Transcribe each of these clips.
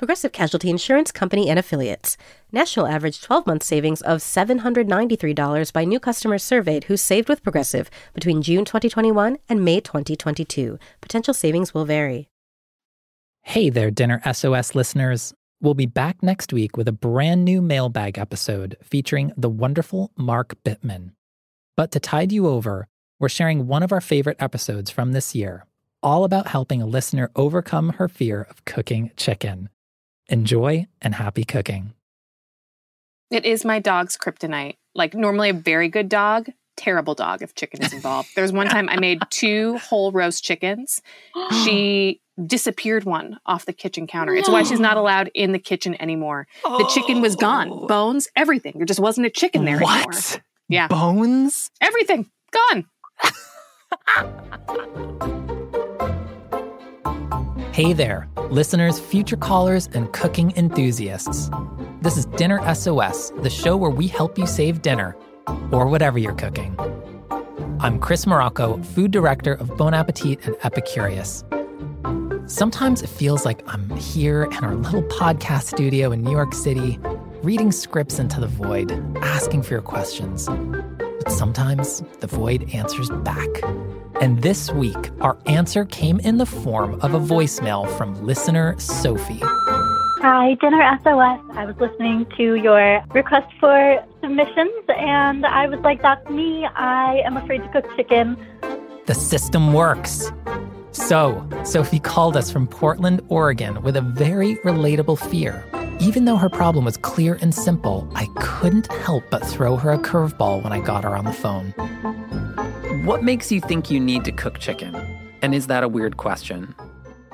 Progressive Casualty Insurance Company and Affiliates. National average 12 month savings of $793 by new customers surveyed who saved with Progressive between June 2021 and May 2022. Potential savings will vary. Hey there, Dinner SOS listeners. We'll be back next week with a brand new mailbag episode featuring the wonderful Mark Bittman. But to tide you over, we're sharing one of our favorite episodes from this year, all about helping a listener overcome her fear of cooking chicken. Enjoy and happy cooking. It is my dog's kryptonite. Like normally a very good dog, terrible dog if chicken is involved. there was one time I made two whole roast chickens. She disappeared one off the kitchen counter. It's why she's not allowed in the kitchen anymore. The chicken was gone. Oh. Bones, everything. There just wasn't a chicken there what? anymore. Yeah. Bones? Everything gone. Hey there, listeners, future callers, and cooking enthusiasts. This is Dinner SOS, the show where we help you save dinner, or whatever you're cooking. I'm Chris Morocco, food director of Bon Appetit and Epicurious. Sometimes it feels like I'm here in our little podcast studio in New York City, reading scripts into the void, asking for your questions. But sometimes the void answers back. And this week, our answer came in the form of a voicemail from listener Sophie. Hi, Dinner SOS. I was listening to your request for submissions, and I was like, that's me. I am afraid to cook chicken. The system works. So, Sophie called us from Portland, Oregon with a very relatable fear. Even though her problem was clear and simple, I couldn't help but throw her a curveball when I got her on the phone. What makes you think you need to cook chicken? And is that a weird question?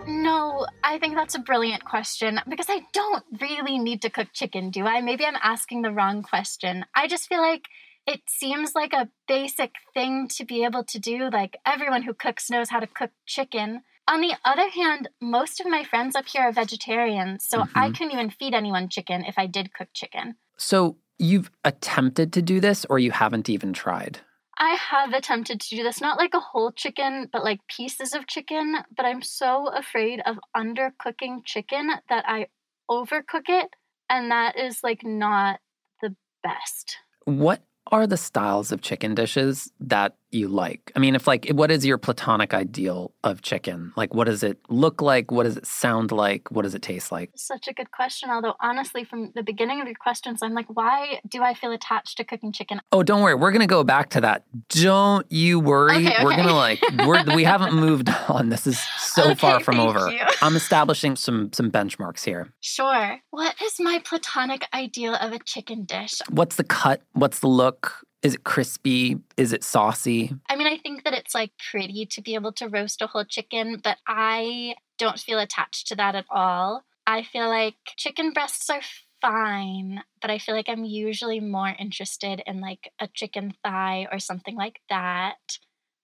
No, I think that's a brilliant question because I don't really need to cook chicken, do I? Maybe I'm asking the wrong question. I just feel like it seems like a basic thing to be able to do. Like everyone who cooks knows how to cook chicken. On the other hand, most of my friends up here are vegetarians, so Mm-hmm. I couldn't even feed anyone chicken if I did cook chicken. So you've attempted to do this or you haven't even tried? I have attempted to do this, not like a whole chicken, but like pieces of chicken. But I'm so afraid of undercooking chicken that I overcook it. And that is like not the best. What are the styles of chicken dishes that you like? I mean, if like, what is your platonic ideal of chicken? Like, what does it look like? What does it sound like? What does it taste like? Such a good question. Although, honestly, from the beginning of your questions, I'm like, why do I feel attached to cooking chicken? Oh, don't worry. We're gonna go back to that. Don't you worry. Okay, okay. We're gonna like we're we haven't moved on. This is so Okay, far from thank over. you. I'm establishing some some benchmarks here. Sure. What is my platonic ideal of a chicken dish? What's the cut? What's the look? Is it crispy? Is it saucy? I mean, I think that it's like pretty to be able to roast a whole chicken, but I don't feel attached to that at all. I feel like chicken breasts are fine, but I feel like I'm usually more interested in like a chicken thigh or something like that.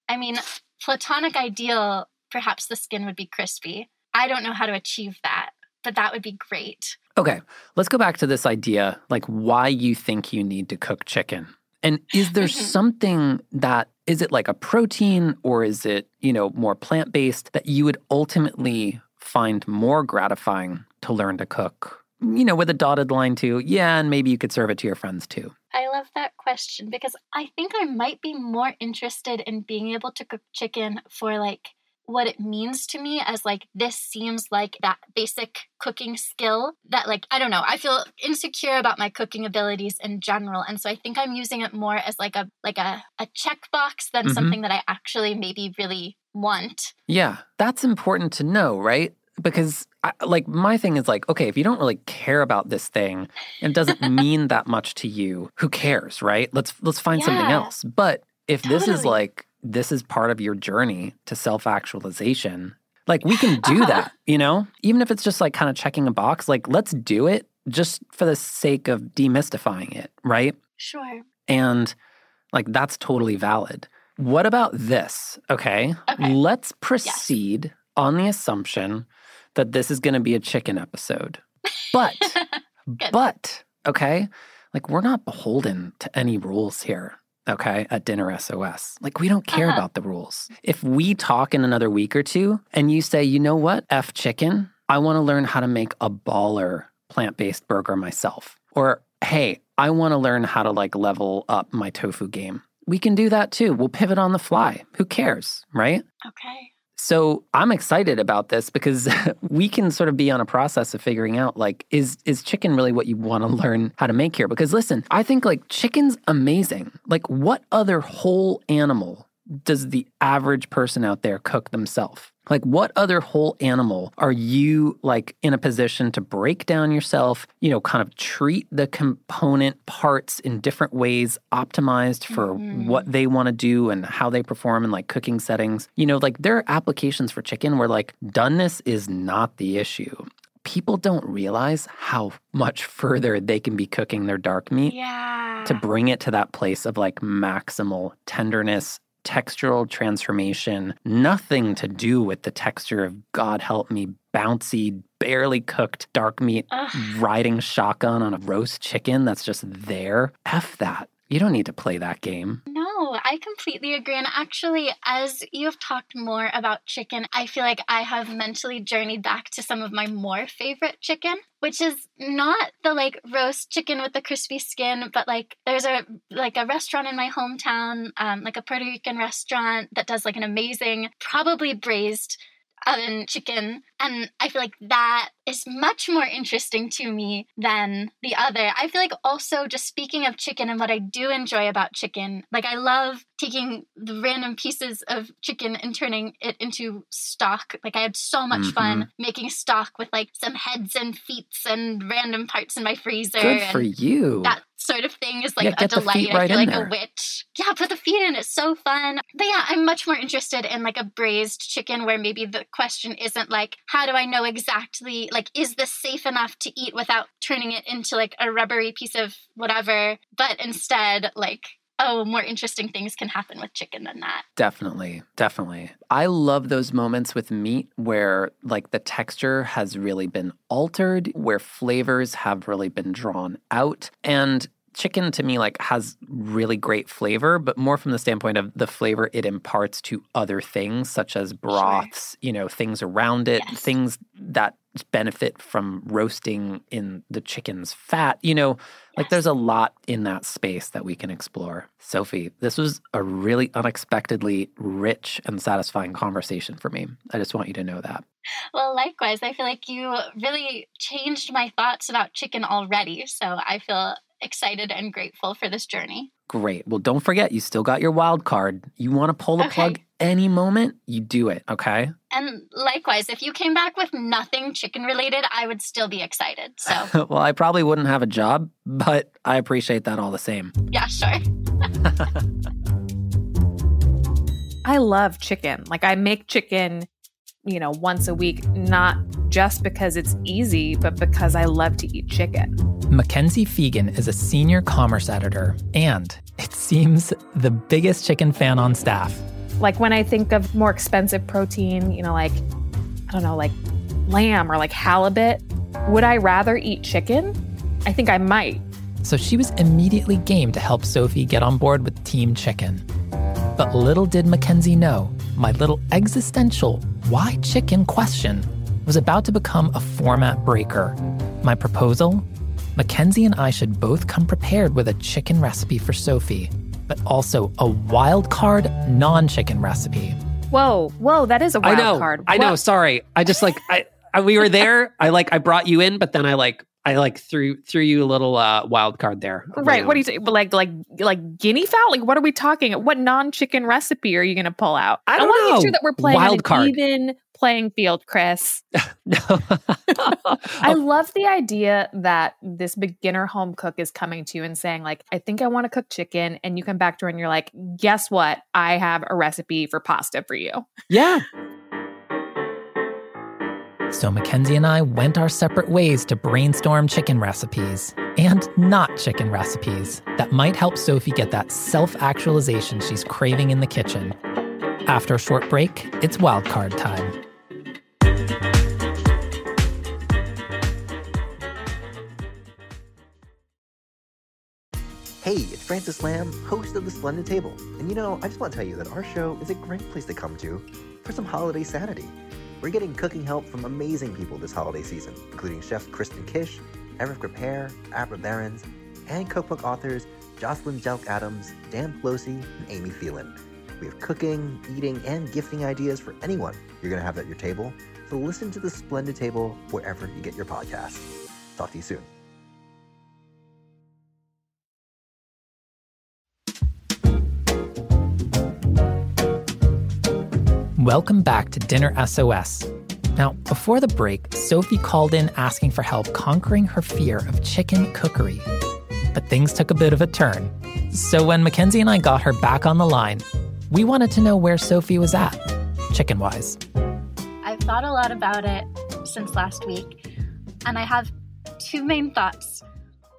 I mean, platonic ideal, perhaps the skin would be crispy. I don't know how to achieve that, but that would be great. Okay, let's go back to this idea like why you think you need to cook chicken. And is there something that is it like a protein or is it, you know, more plant-based that you would ultimately find more gratifying to learn to cook? You know, with a dotted line too. yeah, and maybe you could serve it to your friends too. I love that question because I think I might be more interested in being able to cook chicken for like what it means to me as like this seems like that basic cooking skill that like I don't know I feel insecure about my cooking abilities in general and so I think I'm using it more as like a like a a checkbox than Mhm. something that I actually maybe really want. Yeah, that's important to know, right? Because I, like my thing is like, okay, if you don't really care about this thing and it doesn't mean that much to you, who cares, right? Let's let's find something else. But if this is like this is part of your journey to self-actualization, like we can do Uh-huh. that, you know? Even if it's just like kind of checking a box, like let's do it just for the sake of demystifying it, right? Sure. And like that's totally valid. What about this? Okay. Okay. Let's proceed on the assumption that this is going to be a chicken episode. But, but, okay, like we're not beholden to any rules here. Okay, at Dinner SOS. Like, we don't care Uh-huh. about the rules. If we talk in another week or two and you say, you know what, F chicken, I want to learn how to make a baller plant based burger myself. Or, hey, I want to learn how to like level up my tofu game. We can do that too. We'll pivot on the fly. Who cares, right? Okay. So I'm excited about this because we can sort of be on a process of figuring out like is is chicken really what you want to learn how to make here? Because listen, I think like chicken's amazing. Like what other whole animal does the average person out there cook themselves? Like what other whole animal are you like in a position to break down yourself, you know, kind of treat the component parts in different ways optimized for Mhm. what they want to do and how they perform in like cooking settings. You know, like there are applications for chicken where like doneness is not the issue. People don't realize how much further they can be cooking their dark meat Yeah. to bring it to that place of like maximal tenderness, textural transformation, nothing to do with the texture of God help me, bouncy, barely cooked dark meat Ugh. riding shotgun on a roast chicken that's just there. F that. You don't need to play that game. No, I completely agree. And actually, as you have talked more about chicken, I feel like I have mentally journeyed back to some of my more favorite chicken, which is not the like roast chicken with the crispy skin, but like there's a like a restaurant in my hometown, um, like a Puerto Rican restaurant that does like an amazing, probably braised oven chicken and i feel like that is much more interesting to me than the other i feel like also just speaking of chicken and what i do enjoy about chicken like i love taking the random pieces of chicken and turning it into stock like i had so much mm-hmm. fun making stock with like some heads and feet and random parts in my freezer Good for you. that sort of thing is like Yeah, a delight. feet I feel like there. a witch. Yeah, put the feet in. It's so fun. But yeah, I'm much more interested in like a braised chicken where maybe the question isn't like, how do I know exactly, like, is this safe enough to eat without turning it into like a rubbery piece of whatever? But instead, like, oh, more interesting things can happen with chicken than that. Definitely, definitely. I love those moments with meat where like the texture has really been altered, where flavors have really been drawn out. And chicken to me like has really great flavor, but more from the standpoint of the flavor it imparts to other things such as broths, you know, things around it, Yes. things that benefit from roasting in the chicken's fat. You know, like Yes. there's a lot in that space that we can explore. Sophie, this was a really unexpectedly rich and satisfying conversation for me. I just want you to know that. Well, likewise, I feel like you really changed my thoughts about chicken already. So I feel excited and grateful for this journey. Great. Well, don't forget, you still got your wild card. You want to pull the Okay. plug any moment, you do it, okay? And likewise, if you came back with nothing chicken related, I would still be excited. So, well, I probably wouldn't have a job, but I appreciate that all the same. yeah, sure. I love chicken. Like I make chicken, you know, once a week, not just because it's easy, but because I love to eat chicken. Mackenzie Fegan is a senior commerce editor and, it seems, the biggest chicken fan on staff. Like when I think of more expensive protein, you know, like I don't know, like lamb or like halibut, would I rather eat chicken? I think I might. So she was immediately game to help Sophie get on board with Team Chicken. But little did Mackenzie know, my little existential why chicken question was about to become a format breaker. My proposal? Mackenzie and I should both come prepared with a chicken recipe for Sophie, but also a wild card non chicken recipe. Whoa, whoa, that is a wild know. card. I know. Sorry. I just like I, I we were there. I like I brought you in, but then I like I like threw threw you a little uh wild card there. Right. What do you say? Like like like guinea fowl? Like what are we talking? What non-chicken recipe are you going to pull out? I don't want to make sure that we're playing Wild an card. even playing field, Chris. No. I love the idea that this beginner home cook is coming to you and saying, like, I think I want to cook chicken. And you come back to her and you're like, guess what? I have a recipe for pasta for you. yeah. So Mackenzie and I went our separate ways to brainstorm chicken recipes and not chicken recipes that might help Sophie get that self actualization she's craving in the kitchen. After a short break, it's wildcard time. Hey, it's Francis Lamb, host of The Splendid Table. And you know, I just want to tell you that our show is a great place to come to for some holiday sanity. We're getting cooking help from amazing people this holiday season, including chef Kristen Kish, Eric Ripert, Abra Berens, and cookbook authors Jocelyn Delk Adams, Dan Pelosi, and Amy Phelan. We have cooking, eating, and gifting ideas for anyone you're going to have at your table. So listen to The Splendid Table wherever you get your podcasts. Talk to you soon. Welcome back to Dinner SOS. Now, before the break, Sophie called in asking for help conquering her fear of chicken cookery. But things took a bit of a turn. So when Mackenzie and I got her back on the line, we wanted to know where Sophie was at, chicken wise. I've thought a lot about it since last week, and I have two main thoughts.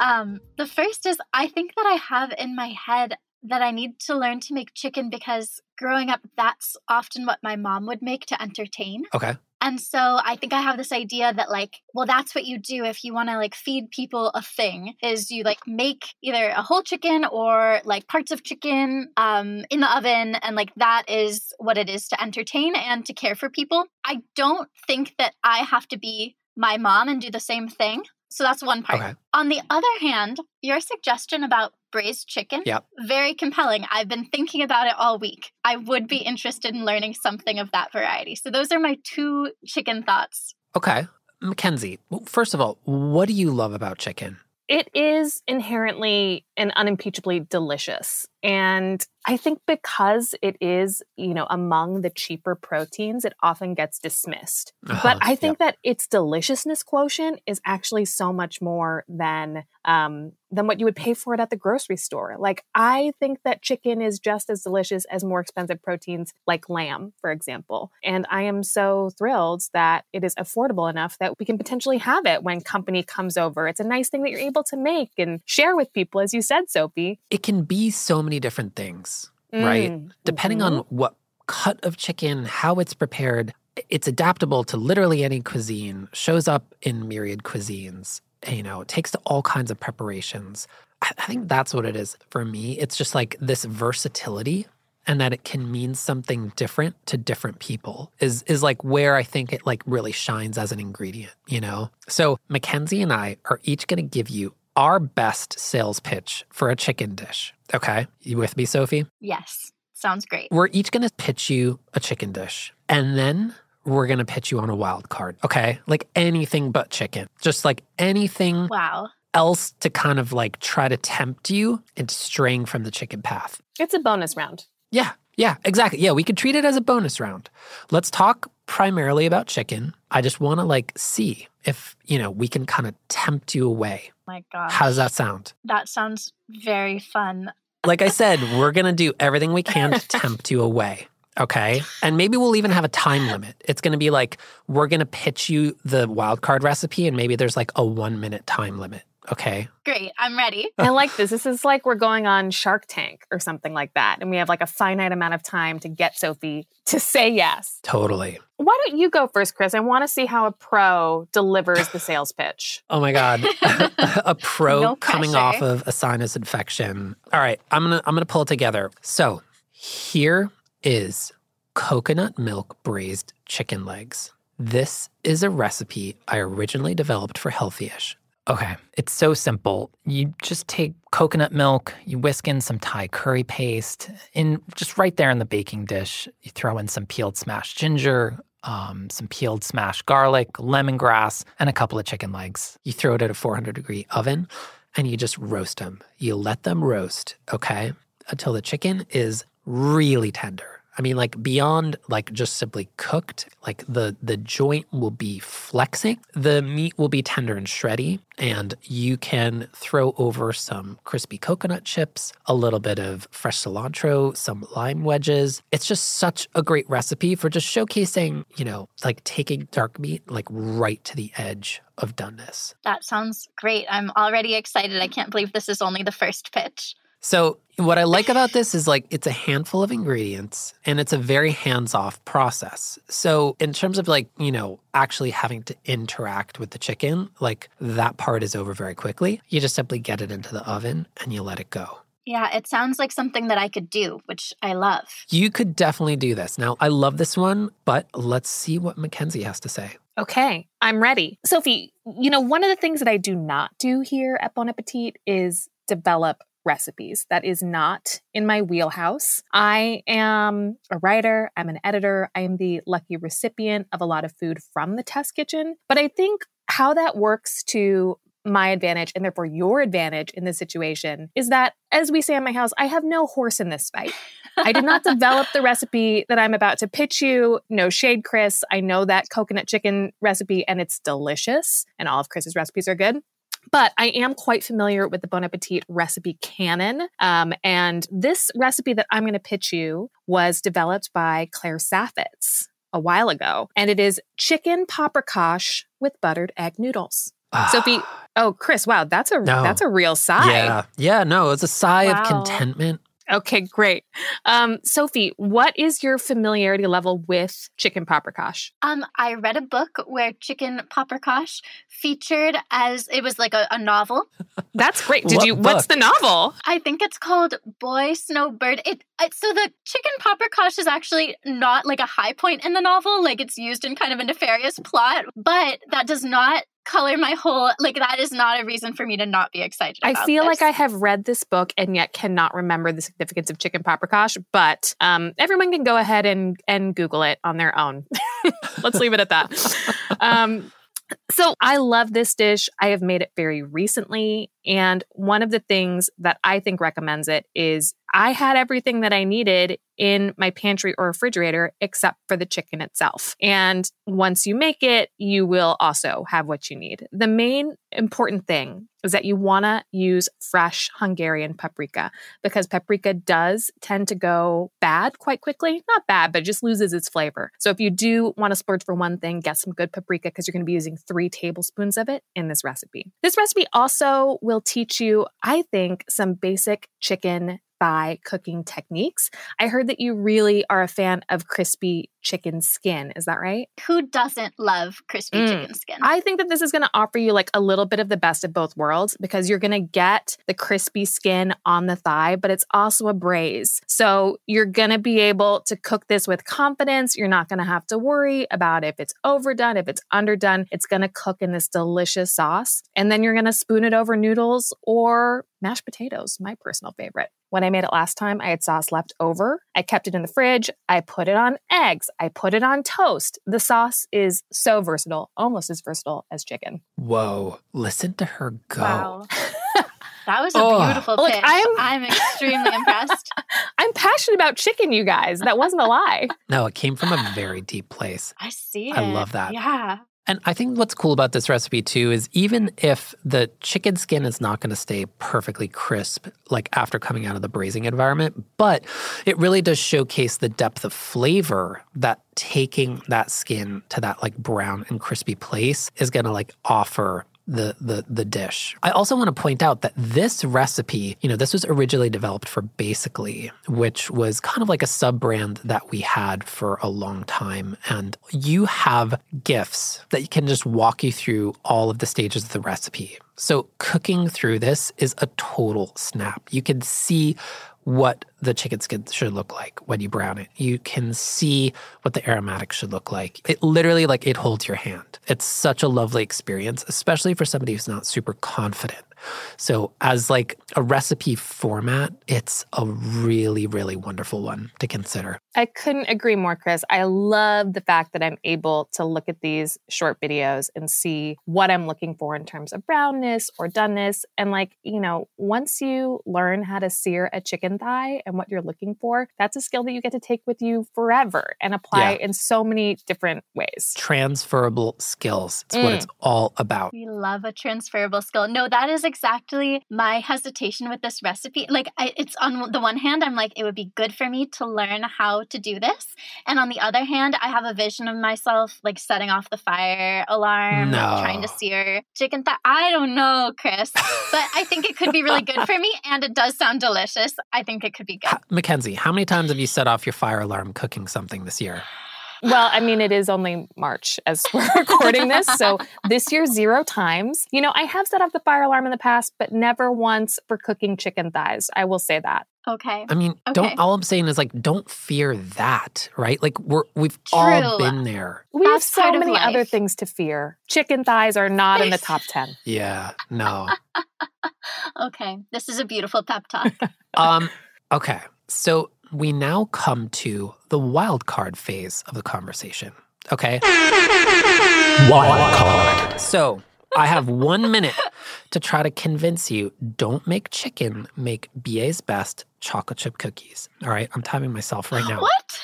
Um, the first is I think that I have in my head that I need to learn to make chicken because growing up, that's often what my mom would make to entertain. Okay. And so I think I have this idea that like, well, that's what you do if you want to like feed people a thing is you like make either a whole chicken or like parts of chicken um, in the oven. And like that is what it is to entertain and to care for people. I don't think that I have to be my mom and do the same thing. So that's one part. Okay. On the other hand, your suggestion about braised chicken, Yep. very compelling. I've been thinking about it all week. I would be mm. interested in learning something of that variety. So those are my two chicken thoughts. Okay. Mackenzie, first of all, what do you love about chicken? It is inherently and unimpeachably delicious. And I think because it is, you know, among the cheaper proteins, it often gets dismissed. Uh-huh, But I think that its deliciousness quotient is actually so much more than um, than what you would pay for it at the grocery store. Like I think that chicken is just as delicious as more expensive proteins like lamb, for example. And I am so thrilled that it is affordable enough that we can potentially have it when company comes over. It's a nice thing that you're able to make and share with people, as you said, Sophie. It can be so many different things, right? Mm, Depending on what cut of chicken, how it's prepared, it's adaptable to literally any cuisine, shows up in myriad cuisines. You know, it takes to all kinds of preparations. I, I think that's what it is for me. It's just like this versatility and that it can mean something different to different people is is like where I think it like really shines as an ingredient, you know? So Mackenzie and I are each gonna give you our best sales pitch for a chicken dish. Okay. You with me, Sophie? Yes, sounds great. We're each going to pitch you a chicken dish and then we're going to pitch you on a wild card. Okay. Like anything but chicken, just like anything Wow. else to kind of like try to tempt you into straying from the chicken path. It's a bonus round. Yeah. Yeah, exactly. Yeah, we could treat it as a bonus round. Let's talk primarily about chicken. I just want to like see if, you know, we can kind of tempt you away. My God. How does that sound? That sounds very fun. Like I said, we're going to do everything we can to tempt you away. Okay. And maybe we'll even have a time limit. It's going to be like, we're going to pitch you the wild card recipe, and maybe there's like a one minute time limit. Okay. Great. I'm ready. I like this. This is like we're going on Shark Tank or something like that. And we have like a finite amount of time to get Sophie to say yes. Totally. Why don't you go first, Chris? I want to see how a pro delivers the sales pitch. Oh my God. a pro No coming off of a sinus infection. All right. I'm going to, I'm going to pull it together. So here is coconut milk braised chicken legs. This is a recipe I originally developed for Healthyish. Okay, it's so simple. You just take coconut milk, you whisk in some Thai curry paste, and just right there in the baking dish, you throw in some peeled smashed ginger, um, some peeled smashed garlic, lemongrass, and a couple of chicken legs. You throw it at a 400 degree oven and you just roast them. You let them roast, okay, until the chicken is really tender, I mean, like beyond like just simply cooked, like the the joint will be flexing, the meat will be tender and shreddy, and you can throw over some crispy coconut chips, a little bit of fresh cilantro, some lime wedges. It's just such a great recipe for just showcasing, you know, like taking dark meat like right to the edge of doneness. That sounds great. I'm already excited. I can't believe this is only the first pitch. So, what I like about this is like it's a handful of ingredients and it's a very hands off process. So, in terms of like, you know, actually having to interact with the chicken, like that part is over very quickly. You just simply get it into the oven and you let it go. Yeah, it sounds like something that I could do, which I love. You could definitely do this. Now, I love this one, but let's see what Mackenzie has to say. Okay, I'm ready. Sophie, you know, one of the things that I do not do here at Bon Appetit is develop recipes. That is not in my wheelhouse. I am a writer, I'm an editor, I am the lucky recipient of a lot of food from the test kitchen. But I think how that works to my advantage and therefore your advantage in this situation is that, as we say in my house, I have no horse in this fight. I did not develop the recipe that I'm about to pitch you. No shade, Chris. I know that coconut chicken recipe and it's delicious, and all of Chris's recipes are good. But I am quite familiar with the Bon Appetit recipe canon. Um, and this recipe that I'm going to pitch you was developed by Claire Saffitz a while ago. And it is chicken paprikash with buttered egg noodles. Sophie, oh Chris, wow, that's a No. that's a real sigh. Yeah. Yeah. No, it's a sigh Wow. of contentment. Okay, great. Um, Sophie, what is your familiarity level with chicken paprikash? Um, I read a book where chicken paprikash featured as it was like a, a novel. That's great. Did What you? What's the novel? I think it's called Boy, Snow, Bird. It, it so the chicken paprikash is actually not like a high point in the novel. Like it's used in kind of a nefarious plot, but that does not color my whole like that is not a reason for me to not be excited. I feel this. like I have read this book and yet cannot remember the significance of chicken paprikash. But um, everyone can go ahead and and Google it on their own. Let's leave it at that. Um, so I love this dish. I have made it very recently. And one of the things that I think recommends it is I had everything that I needed in my pantry or refrigerator except for the chicken itself. And once you make it, you will also have what you need. The main important thing is that you want to use fresh Hungarian paprika because paprika does tend to go bad quite quickly. Not bad, but it just loses its flavor. So if you do want to splurge for one thing, get some good paprika because you're going to be using three tablespoons of it in this recipe. This recipe also will teach you, I think, some basic chicken cooking techniques. I heard that you really are a fan of crispy chicken skin. Is that right? who doesn't love crispy Mm. chicken skin? I think that this is going to offer you like a little bit of the best of both worlds because you're going to get the crispy skin on the thigh, but it's also a braise. So you're going to be able to cook this with confidence. You're not going to have to worry about if it's overdone, if it's underdone. It's going to cook in this delicious sauce. And then you're going to spoon it over noodles or mashed potatoes, my personal favorite. When I made it last time, I had sauce left over. I kept it in the fridge. I put it on eggs. I put it on toast. The sauce is so versatile, almost as versatile as chicken. Whoa. Listen to her go. Wow. That was a Oh. beautiful Look. I'm- I'm extremely impressed. I'm passionate about chicken, you guys. That wasn't a lie. No, it came from a very deep place. I see it. I love that. Yeah. And I think what's cool about this recipe too is even if the chicken skin is not going to stay perfectly crisp, like after coming out of the braising environment, but it really does showcase the depth of flavor that taking that skin to that like brown and crispy place is going to like offer the the the dish. I also want to point out that this recipe, you know, this was originally developed for Basically, which was kind of like a sub brand that we had for a long time. And you have GIFs that can just walk you through all of the stages of the recipe. So cooking through this is a total snap. You can see what the chicken skin should look like when you brown it. You can see what the aromatics should look like. It literally like it holds your hand. It's such a lovely experience, especially for somebody who's not super confident So as like a recipe format, it's a really, really wonderful one to consider. I couldn't agree more, Chris. I love the fact that I'm able to look at these short videos and see what I'm looking for in terms of brownness or doneness. And, like, you know, once you learn how to sear a chicken thigh and what you're looking for, that's a skill that you get to take with you forever and apply Yeah. in so many different ways. Transferable skills. It's what Mm. it's all about. We love a transferable skill. No, that is exactly my hesitation with this recipe. Like, I, it's on the one hand, I'm like, it would be good for me to learn how to do this. And on the other hand, I have a vision of myself like setting off the fire alarm, No. like, trying to sear chicken thigh. I don't know, Chris, but I think it could be really good for me. And it does sound delicious. I think it could be good. Mackenzie, how many times have you set off your fire alarm cooking something this year? Well, I mean, it is only March as we're recording this. So this year, zero times. You know, I have set off the fire alarm in the past, but never once for cooking chicken thighs. I will say that. Okay. I mean, Okay. don't all I'm saying is like don't fear that, right? Like we're we've all been there. We have so part of many other things to fear. Chicken thighs are not in the top 10. Yeah. No. Okay. This is a beautiful pep talk. um okay. So we now come to the wild card phase of the conversation. Okay? Wild card. So, I have 1 minute to try to convince you don't make chicken, make BA's best chocolate chip cookies. All right? I'm timing myself right now. what?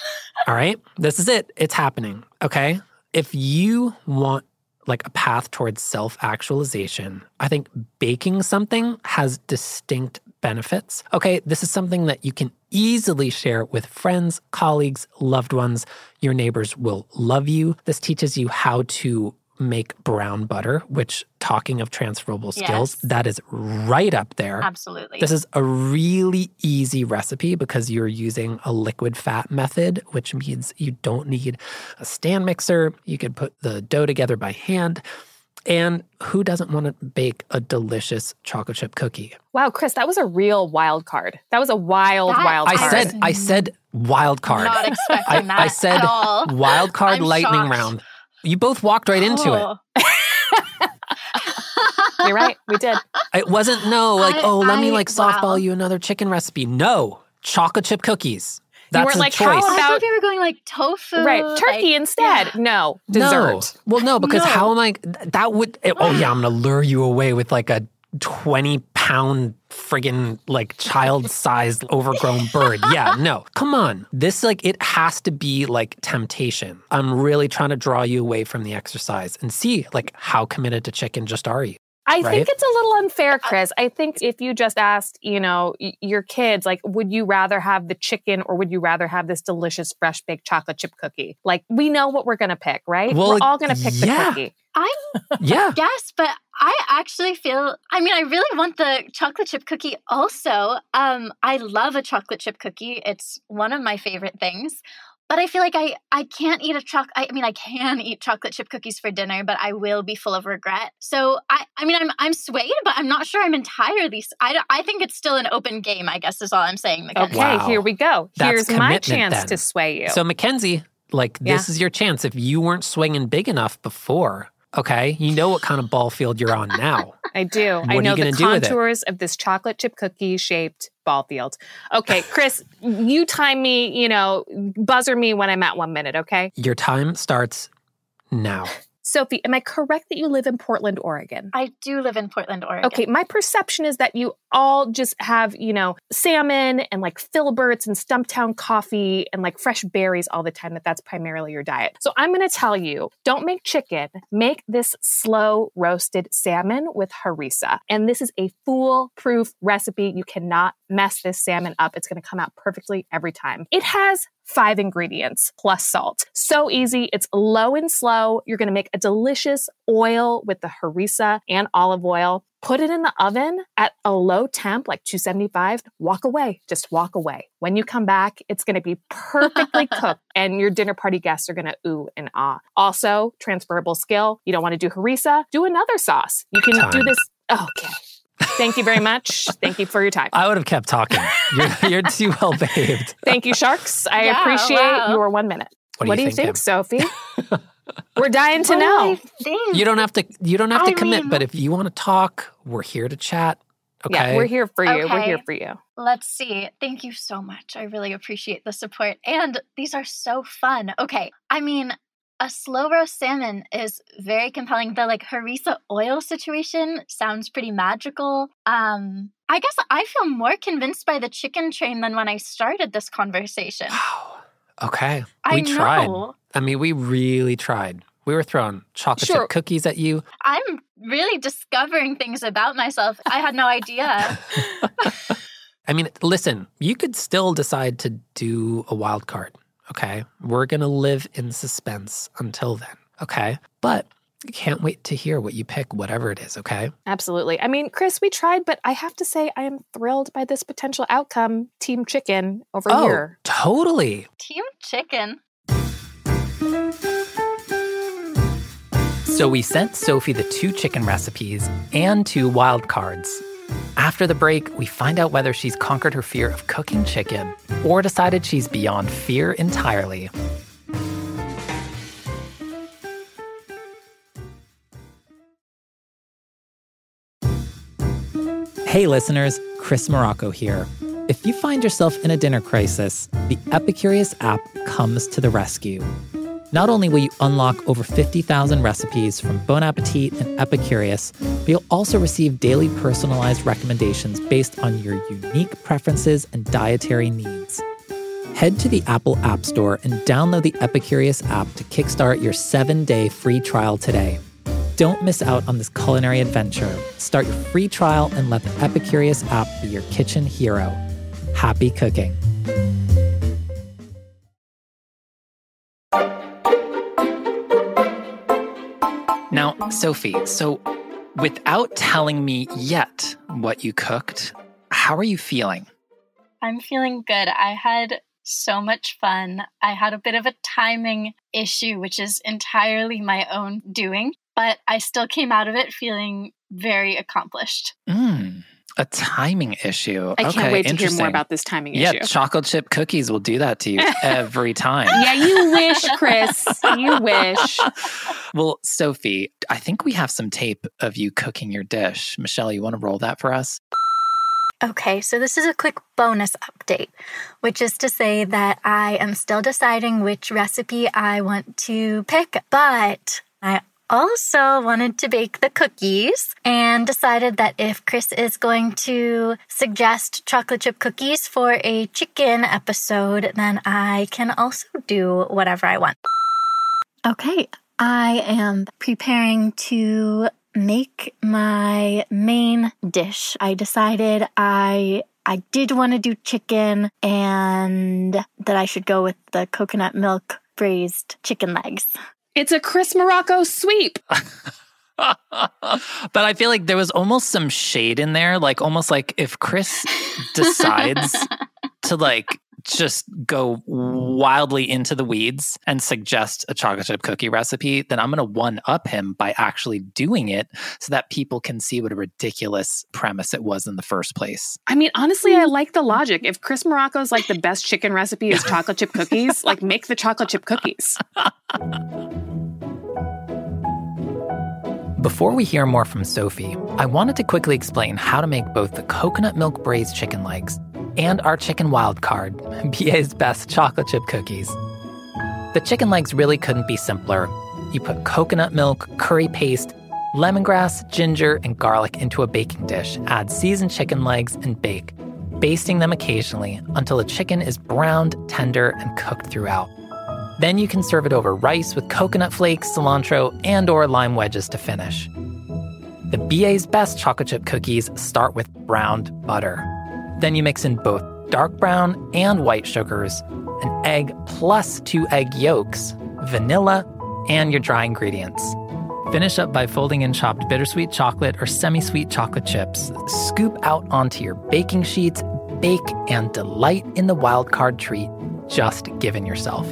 All right. This is it. It's happening. Okay. If you want like a path towards self actualization, I think baking something has distinct benefits. Okay. This is something that you can easily share with friends, colleagues, loved ones. Your neighbors will love you. This teaches you how to make brown butter, which, talking of transferable skills, Yes. that is right up there. Absolutely. This is a really easy recipe because you're using a liquid fat method, which means you don't need a stand mixer. You can put the dough together by hand. And who doesn't want to bake a delicious chocolate chip cookie? Wow, Chris, that was a real wild card. That was a wild, That- wild I said I said wild card. Not expecting I, that I said at all. wild card I'm lightning shocked. round. You both walked right into it. Oh. You're right. We did. It wasn't no like, I- oh, let me like softball wow. you another chicken recipe. No, chocolate chip cookies. That's weren't a like, choice. how I about- thought we were going like tofu. Right. Turkey like- instead. yeah. No. Dessert. No. Well, no, because No. how am I? That would. Eh, oh yeah, I'm gonna lure you away with like a 20 pound friggin' like child sized overgrown bird. Yeah, no. Come on. This like it has to be like temptation. I'm really trying to draw you away from the exercise and see like how committed to chicken just are you. I Right? think it's a little unfair, Chris. I think if you just asked, you know, your kids, like, would you rather have the chicken or would you rather have this delicious fresh baked chocolate chip cookie? Like, we know what we're going to pick, right? Well, we're all going to pick yeah. the cookie. I'm Yeah. Yes, but I actually feel I mean I really want the chocolate chip cookie also. Um I love a chocolate chip cookie. It's one of my favorite things. But I feel like I I can't eat a choc I, I mean I can eat chocolate chip cookies for dinner, but I will be full of regret. So I I mean I'm I'm swayed, but I'm not sure I'm entirely s- I don't- I think it's still an open game, I guess is all I'm saying. Mackenzie. Okay, Wow. here we go. That's Here's my chance then. to sway you. So Mackenzie, like this Yeah. is your chance. If you weren't swinging big enough before, okay, you know what kind of ball field you're on now. I do. What I know the gonna do with it? contours of this chocolate chip cookie shaped ball field. Okay, Chris, you time me, you know, buzzer me when I'm at one minute, okay? Your time starts now. Sophie, am I correct that you live in Portland, Oregon? I do live in Portland, Oregon. Okay, my perception is that you all just have, you know, salmon and like filberts and Stumptown coffee and like fresh berries all the time, that that's primarily your diet. So I'm going to tell you don't make chicken, make this slow roasted salmon with harissa. And this is a foolproof recipe. You cannot mess this salmon up. It's going to come out perfectly every time. It has five ingredients plus salt. So easy. It's low and slow. You're going to make a delicious oil with the harissa and olive oil. Put it in the oven at a low temp, like 275. Walk away. Just walk away. When you come back, it's going to be perfectly cooked and your dinner party guests are going to ooh and ah. Also, transferable skill. You don't want to do harissa? Do another sauce. You can do this. Okay. Thank you very much. Thank you for your time. I would have kept talking. You're, you're too well behaved. Thank you, Sharks. I Yeah, appreciate wow. your one minute. What do you you think, think, Sophie? We're dying to What know. I think? You don't have to you don't have to I commit, mean- but if you want to talk, we're here to chat. Okay. Yeah, we're here for you. We're here for you. Let's see. Thank you so much. I really appreciate the support. And these are so fun. Okay. I mean, a slow roast salmon is very compelling. The like harissa oil situation sounds pretty magical. Um, I guess I feel more convinced by the chicken train than when I started this conversation. Wow. Okay. I We tried. know. I mean, we really tried. We were throwing chocolate Sure. chip cookies at you. I'm really discovering things about myself. I had no idea. I mean, listen, you could still decide to do a wild card. Okay. We're going to live in suspense until then. Okay. But can't wait to hear what you pick, whatever it is. Okay. Absolutely. I mean, Chris, we tried, but I have to say I am thrilled by this potential outcome. Team Chicken over oh, here. totally. Team chicken. So we sent Sophie the two chicken recipes and two wild cards. After the break, we find out whether she's conquered her fear of cooking chicken or decided she's beyond fear entirely. Hey listeners, Chris Morocco here. If you find yourself in a dinner crisis, the Epicurious app comes to the rescue. Not only will you unlock over 50,000 recipes from Bon Appetit and Epicurious, but you'll also receive daily personalized recommendations based on your unique preferences and dietary needs. Head to the Apple App Store and download the Epicurious app to kickstart your seven day free trial today. Don't miss out on this culinary adventure. Start your free trial and let the Epicurious app be your kitchen hero. Happy cooking. Now, Sophie, so without telling me yet what you cooked, how are you feeling? I'm feeling good. I had so much fun. I had a bit of a timing issue, which is entirely my own doing, but I still came out of it feeling very accomplished. Mm, a timing issue. I can't wait to hear more about this timing Yeah, issue. Yeah, chocolate chip cookies will do that to you every time. yeah, you wish, Chris. You wish. Well, Sophie, I think we have some tape of you cooking your dish. Michelle, you want to roll that for us? Okay, so this is a quick bonus update, which is to say that I am still deciding which recipe I want to pick, but I also wanted to bake the cookies and decided that if Chris is going to suggest chocolate chip cookies for a chicken episode, then I can also do whatever I want. Okay, I am preparing to make my main dish. I decided I I did want to do chicken and that I should go with the coconut milk braised chicken legs. It's a Chris Morocco sweep. but I feel like there was almost some shade in there, like almost like if Chris decides to like just go wildly into the weeds and suggest a chocolate chip cookie recipe, then I'm going to one up him by actually doing it so that people can see what a ridiculous premise it was in the first place. I mean, honestly, I mm. like the logic. If Chris Morocco's like the best chicken recipe is chocolate chip cookies, like make the chocolate chip cookies. Before we hear more from Sophie, I wanted to quickly explain how to make both the coconut milk braised chicken legs and our chicken wild card, BA's best chocolate chip cookies. The chicken legs really couldn't be simpler. You put coconut milk, curry paste, lemongrass, ginger, and garlic into a baking dish, add seasoned chicken legs, and bake, basting them occasionally until the chicken is browned, tender, and cooked throughout. Then you can serve it over rice with coconut flakes, cilantro, and or lime wedges to finish. The BA's best chocolate chip cookies start with browned butter. Then you mix in both dark brown and white sugars, an egg plus two egg yolks, vanilla, and your dry ingredients. Finish up by folding in chopped bittersweet chocolate or semi sweet chocolate chips. Scoop out onto your baking sheets, bake, and delight in the wild card treat just given yourself.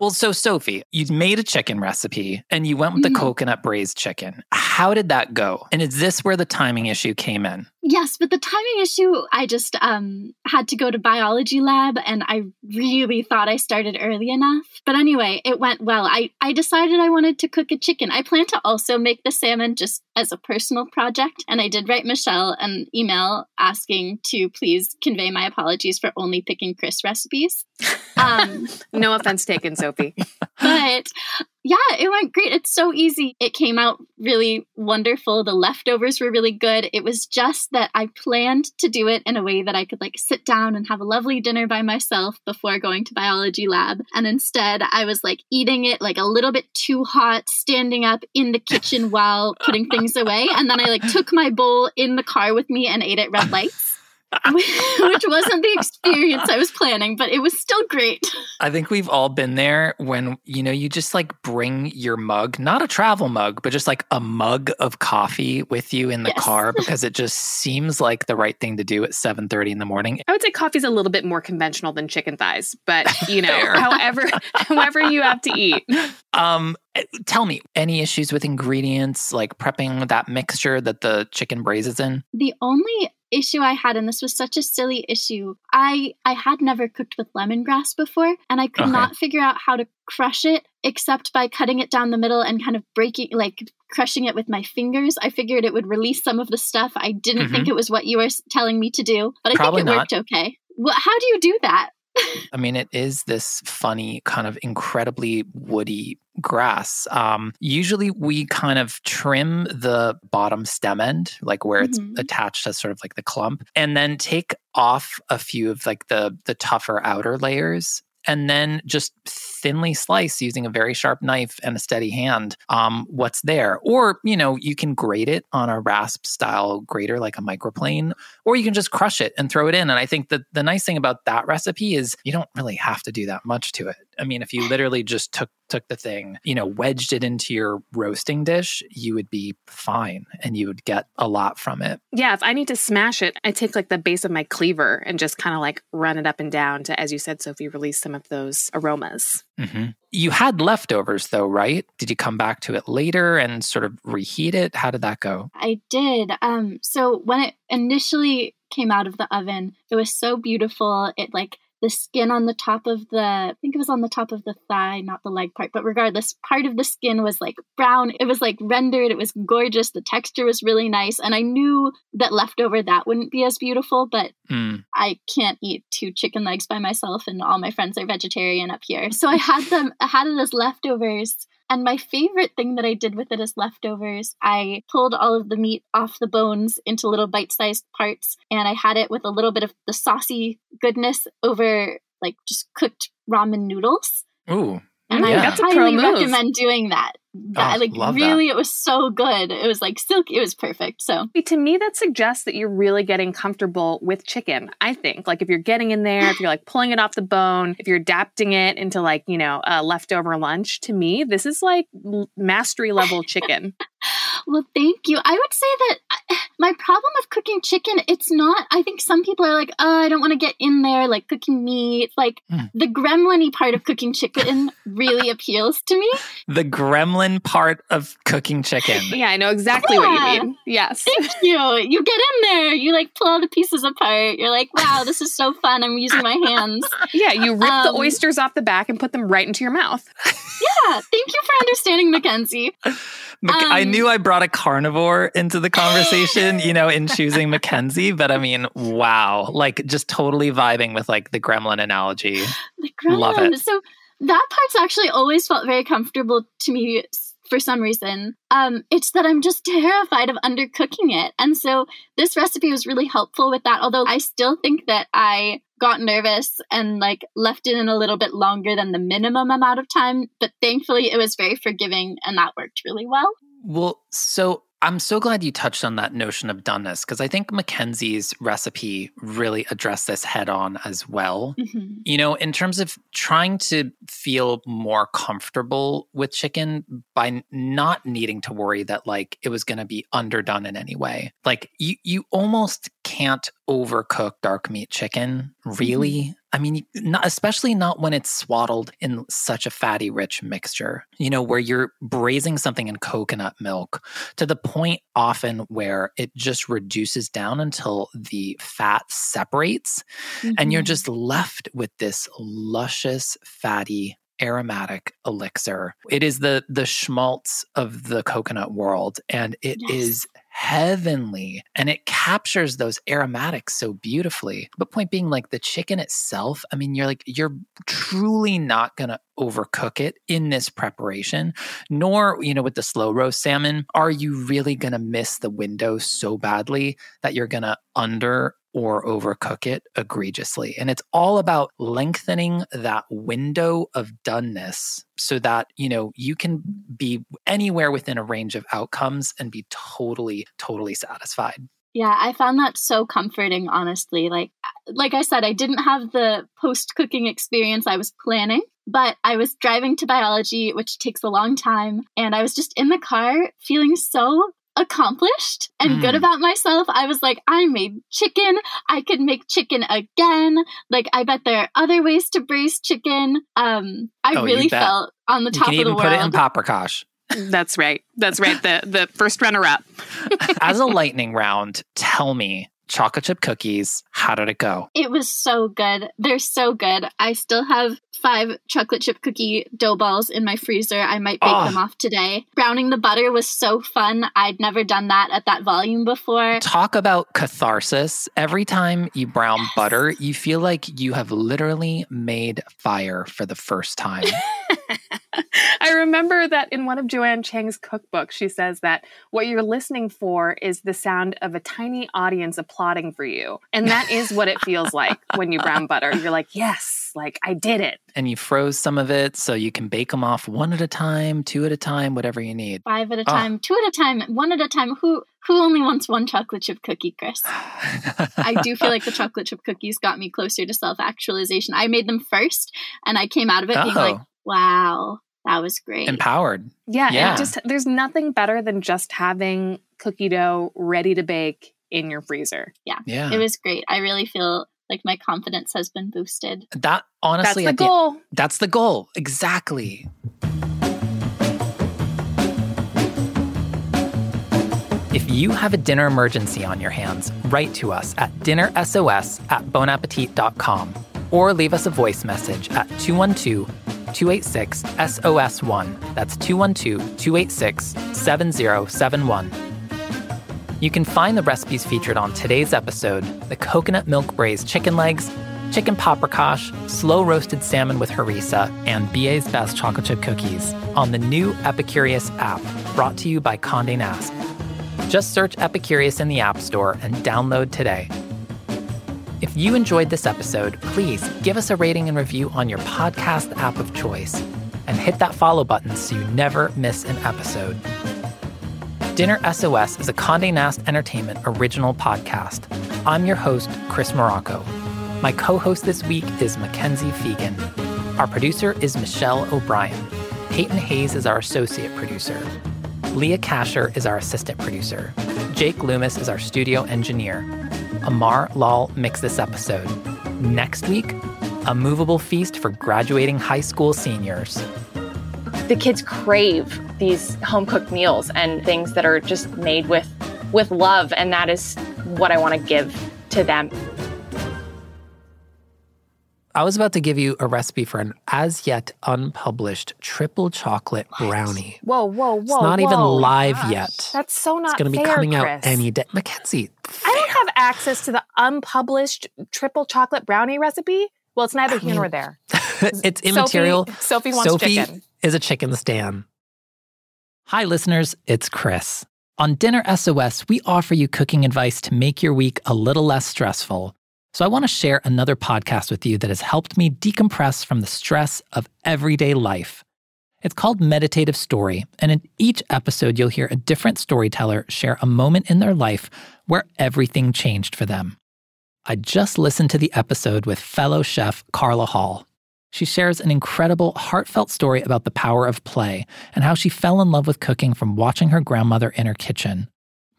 Well, so Sophie, you made a chicken recipe and you went with the Mhm. coconut braised chicken. How did that go? And is this where the timing issue came in? Yes, but the timing issue, I just um had to go to biology lab and I really thought I started early enough. But anyway, it went well. I I decided I wanted to cook a chicken. I plan to also make the salmon just as a personal project and I did write Michelle an email asking to please convey my apologies for only picking Chris recipes. Um no offense taken, Sophie. but yeah, it went great. It's so easy. It came out really wonderful. The leftovers were really good. It was just that I planned to do it in a way that I could like sit down and have a lovely dinner by myself before going to biology lab. And instead, I was like eating it like a little bit too hot, standing up in the kitchen while putting things away. And then I like took my bowl in the car with me and ate at red lights. which wasn't the experience I was planning, but it was still great. I think we've all been there when, you know, you just like bring your mug, not a travel mug, but just like a mug of coffee with you in the Yes. car because it just seems like the right thing to do at 7:30 in the morning. I would say coffee's a little bit more conventional than chicken thighs, but you know, however, however you have to eat. Um eh, tell me any issues with ingredients like prepping that mixture that the chicken braises in? The only issue I had, and this was such a silly issue, I I had never cooked with lemongrass before, and I could Okay. not figure out how to crush it except by cutting it down the middle and kind of breaking like crushing it with my fingers. I figured it would release some of the stuff. I didn't think mm-hmm. it was what you were telling me to do, but I Probably think it not. worked okay. Well, how do you do that? I mean, it is this funny, kind of incredibly woody grass. Um, usually, we kind of trim the bottom stem end, like where it's Mhm. attached to sort of like the clump, and then take off a few of like the the tougher outer layers. And then just thinly slice using a very sharp knife and a steady hand um, what's there. Or, you know, you can grate it on a rasp style grater like a microplane, or you can just crush it and throw it in. And I think that the nice thing about that recipe is you don't really have to do that much to it. I mean, if you literally just took took the thing, you know, wedged it into your roasting dish, you would be fine and you would get a lot from it. Yeah, if I need to smash it, I take like the base of my cleaver and just kind of like run it up and down to, as you said, Sophie, release some of those aromas. Hmm You had leftovers though, right? Did you come back to it later and sort of reheat it? How did that go? I did. Um, so when it initially came out of the oven, it was so beautiful. It like the skin on the top of the, I think it was on the top of the thigh, not the leg part, but regardless, part of the skin was like brown. It was like rendered. It was gorgeous. The texture was really nice. And I knew that leftover that wouldn't be as beautiful, but Mm. I can't eat two chicken legs by myself, and all my friends are vegetarian up here. So I had them, I had it as leftovers. And my favorite thing that I did with it as leftovers, I pulled all of the meat off the bones into little bite sized parts, and I had it with a little bit of the saucy goodness over like just cooked ramen noodles. Ooh. And Yeah. I That's a pro highly move. recommend doing that. That, Oh, like love that. really, it was so good. It was like silky. It was perfect. So To me, that suggests that you're really getting comfortable with chicken. I think, like, if you're getting in there, if you're like pulling it off the bone, if you're adapting it into like, you know, a leftover lunch, to me, this is like l- mastery level chicken. Well, thank you. I would say that uh, my problem with cooking chicken, it's not, I think some people are like, oh, I don't want to get in there, like cooking meat. Like Mm. the gremlin part of cooking chicken really appeals to me. The gremlin part of cooking chicken. yeah, I know exactly what you mean. Yes. Thank you. You get in there, you like pull all the pieces apart. You're like, wow, this is so fun. I'm using my hands. Yeah, you rip the Um, oysters off the back and put them right into your mouth. Yeah, thank you for understanding, Mackenzie. Mac- I Um, knew I brought a carnivore into the conversation, you know, in choosing Mackenzie, but I mean, wow, like just totally vibing with like the gremlin analogy. The Love it. So that part's actually always felt very comfortable to me for some reason. Um, it's that I'm just terrified of undercooking it. And so this recipe was really helpful with that. Although I still think that I got nervous and like left it in a little bit longer than the minimum amount of time. But thankfully it was very forgiving and that worked really well. Well, so I'm so glad you touched on that notion of doneness because I think Mackenzie's recipe really addressed this head on as well. Mhm. You know, in terms of trying to feel more comfortable with chicken by not needing to worry that like it was going to be underdone in any way. Like you you almost can't overcook dark meat chicken, really. Mm-hmm. I mean, not, especially not when it's swaddled in such a fatty, rich mixture, you know, where you're braising something in coconut milk to the point often where it just reduces down until the fat separates and you're Mhm. just left with this luscious, fatty, aromatic elixir. It is the the schmaltz of the coconut world and it is Yes. Heavenly and it captures those aromatics so beautifully. But point being like the chicken itself, I mean you're like you're truly not going to overcook it in this preparation nor you know with the slow roast salmon are you really going to miss the window so badly that you're going to under or overcook it egregiously. And it's all about lengthening that window of doneness so that, you know, you can be anywhere within a range of outcomes and be totally, totally satisfied. Yeah, I found that so comforting, honestly. Like like I said, I didn't have the post-cooking experience I was planning, but I was driving to biology, which takes a long time, and I was just in the car feeling so accomplished and good Mm. about myself. I was like, I made chicken. I could make chicken again. Like I bet there are other ways to braise chicken. Um I Oh, really felt on the You top can of the even world. put it in paprikash. That's right. That's right. The the first runner up. As a lightning round, tell me chocolate chip cookies, how did it go? It was so good. They're so good. I still have five chocolate chip cookie dough balls in my freezer. I might bake Oh. them off today. Browning the butter was so fun. I'd never done that at that volume before. Talk about catharsis. Every time you brown Yes. butter, you feel like you have literally made fire for the first time. I remember that in one of Joanne Chang's cookbooks, she says that what you're listening for is the sound of a tiny audience applauding for you. And that is what it feels like when you brown butter. You're like, yes, like I did it. and you froze some of it so you can bake them off one at a time, two at a time, whatever you need. Five at a Oh. time, two at a time, one at a time. Who who only wants one chocolate chip cookie, Chris? I do feel like the chocolate chip cookies got me closer to self actualization. I made them first and I came out of it being like, Oh. wow, that was great. empowered. Yeah, Yeah. Just there's nothing better than just having cookie dough ready to bake in your freezer. Yeah. Yeah. It was great. I really feel like my confidence has been boosted. that honestly That's at the the- goal. that's the goal. Exactly. If you have a dinner emergency on your hands, write to us at dinnersos at bonappetit.com or leave us a voice message at 212 286 SOS1. That's 212 286 7071. You can find the recipes featured on today's episode the coconut milk braised chicken legs, chicken paprikash, slow roasted salmon with harissa, and BA's best chocolate chip cookies on the new Epicurious app brought to you by Conde Nast. Just search Epicurious in the App Store and download today. If you enjoyed this episode, please give us a rating and review on your podcast app of choice and hit that follow button so you never miss an episode. Dinner SOS is a Conde Nast Entertainment original podcast. I'm your host, Chris Morocco. My co host this week is Mackenzie Fegan. Our producer is Michelle O'Brien. Peyton Hayes is our associate producer. Leah Kasher is our assistant producer. Jake Loomis is our studio engineer. Amar Lal mixed this episode. Next week, a movable feast for graduating high school seniors. the kids crave these home cooked meals and things that are just made with with love and that is what I want to give to them. I was about to give you a recipe for an as yet unpublished triple chocolate brownie. Whoa, whoa, whoa. It's not even live Gosh, yet. That's so not It's going to be fair, coming out Chris. any day. Mackenzie, I don't have access to the unpublished triple chocolate brownie recipe. Well, it's neither I here nor there. it's immaterial. Sophie, Sophie wants Sophie chicken. is a chicken stand. Hi, listeners, it's Chris. On Dinner SOS, we offer you cooking advice to make your week a little less stressful. So I want to share another podcast with you that has helped me decompress from the stress of everyday life. It's called Meditative Story, and in each episode, you'll hear a different storyteller share a moment in their life where everything changed for them. I just listened to the episode with fellow chef Carla Hall. She shares an incredible, heartfelt story about the power of play and how she fell in love with cooking from watching her grandmother in her kitchen.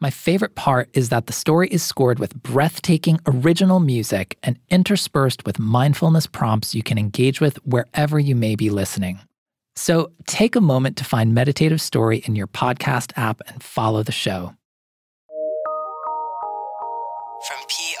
My favorite part is that the story is scored with breathtaking original music and interspersed with mindfulness prompts you can engage with wherever you may be listening. So take a moment to find Meditative Story in your podcast app and follow the show. From PRX.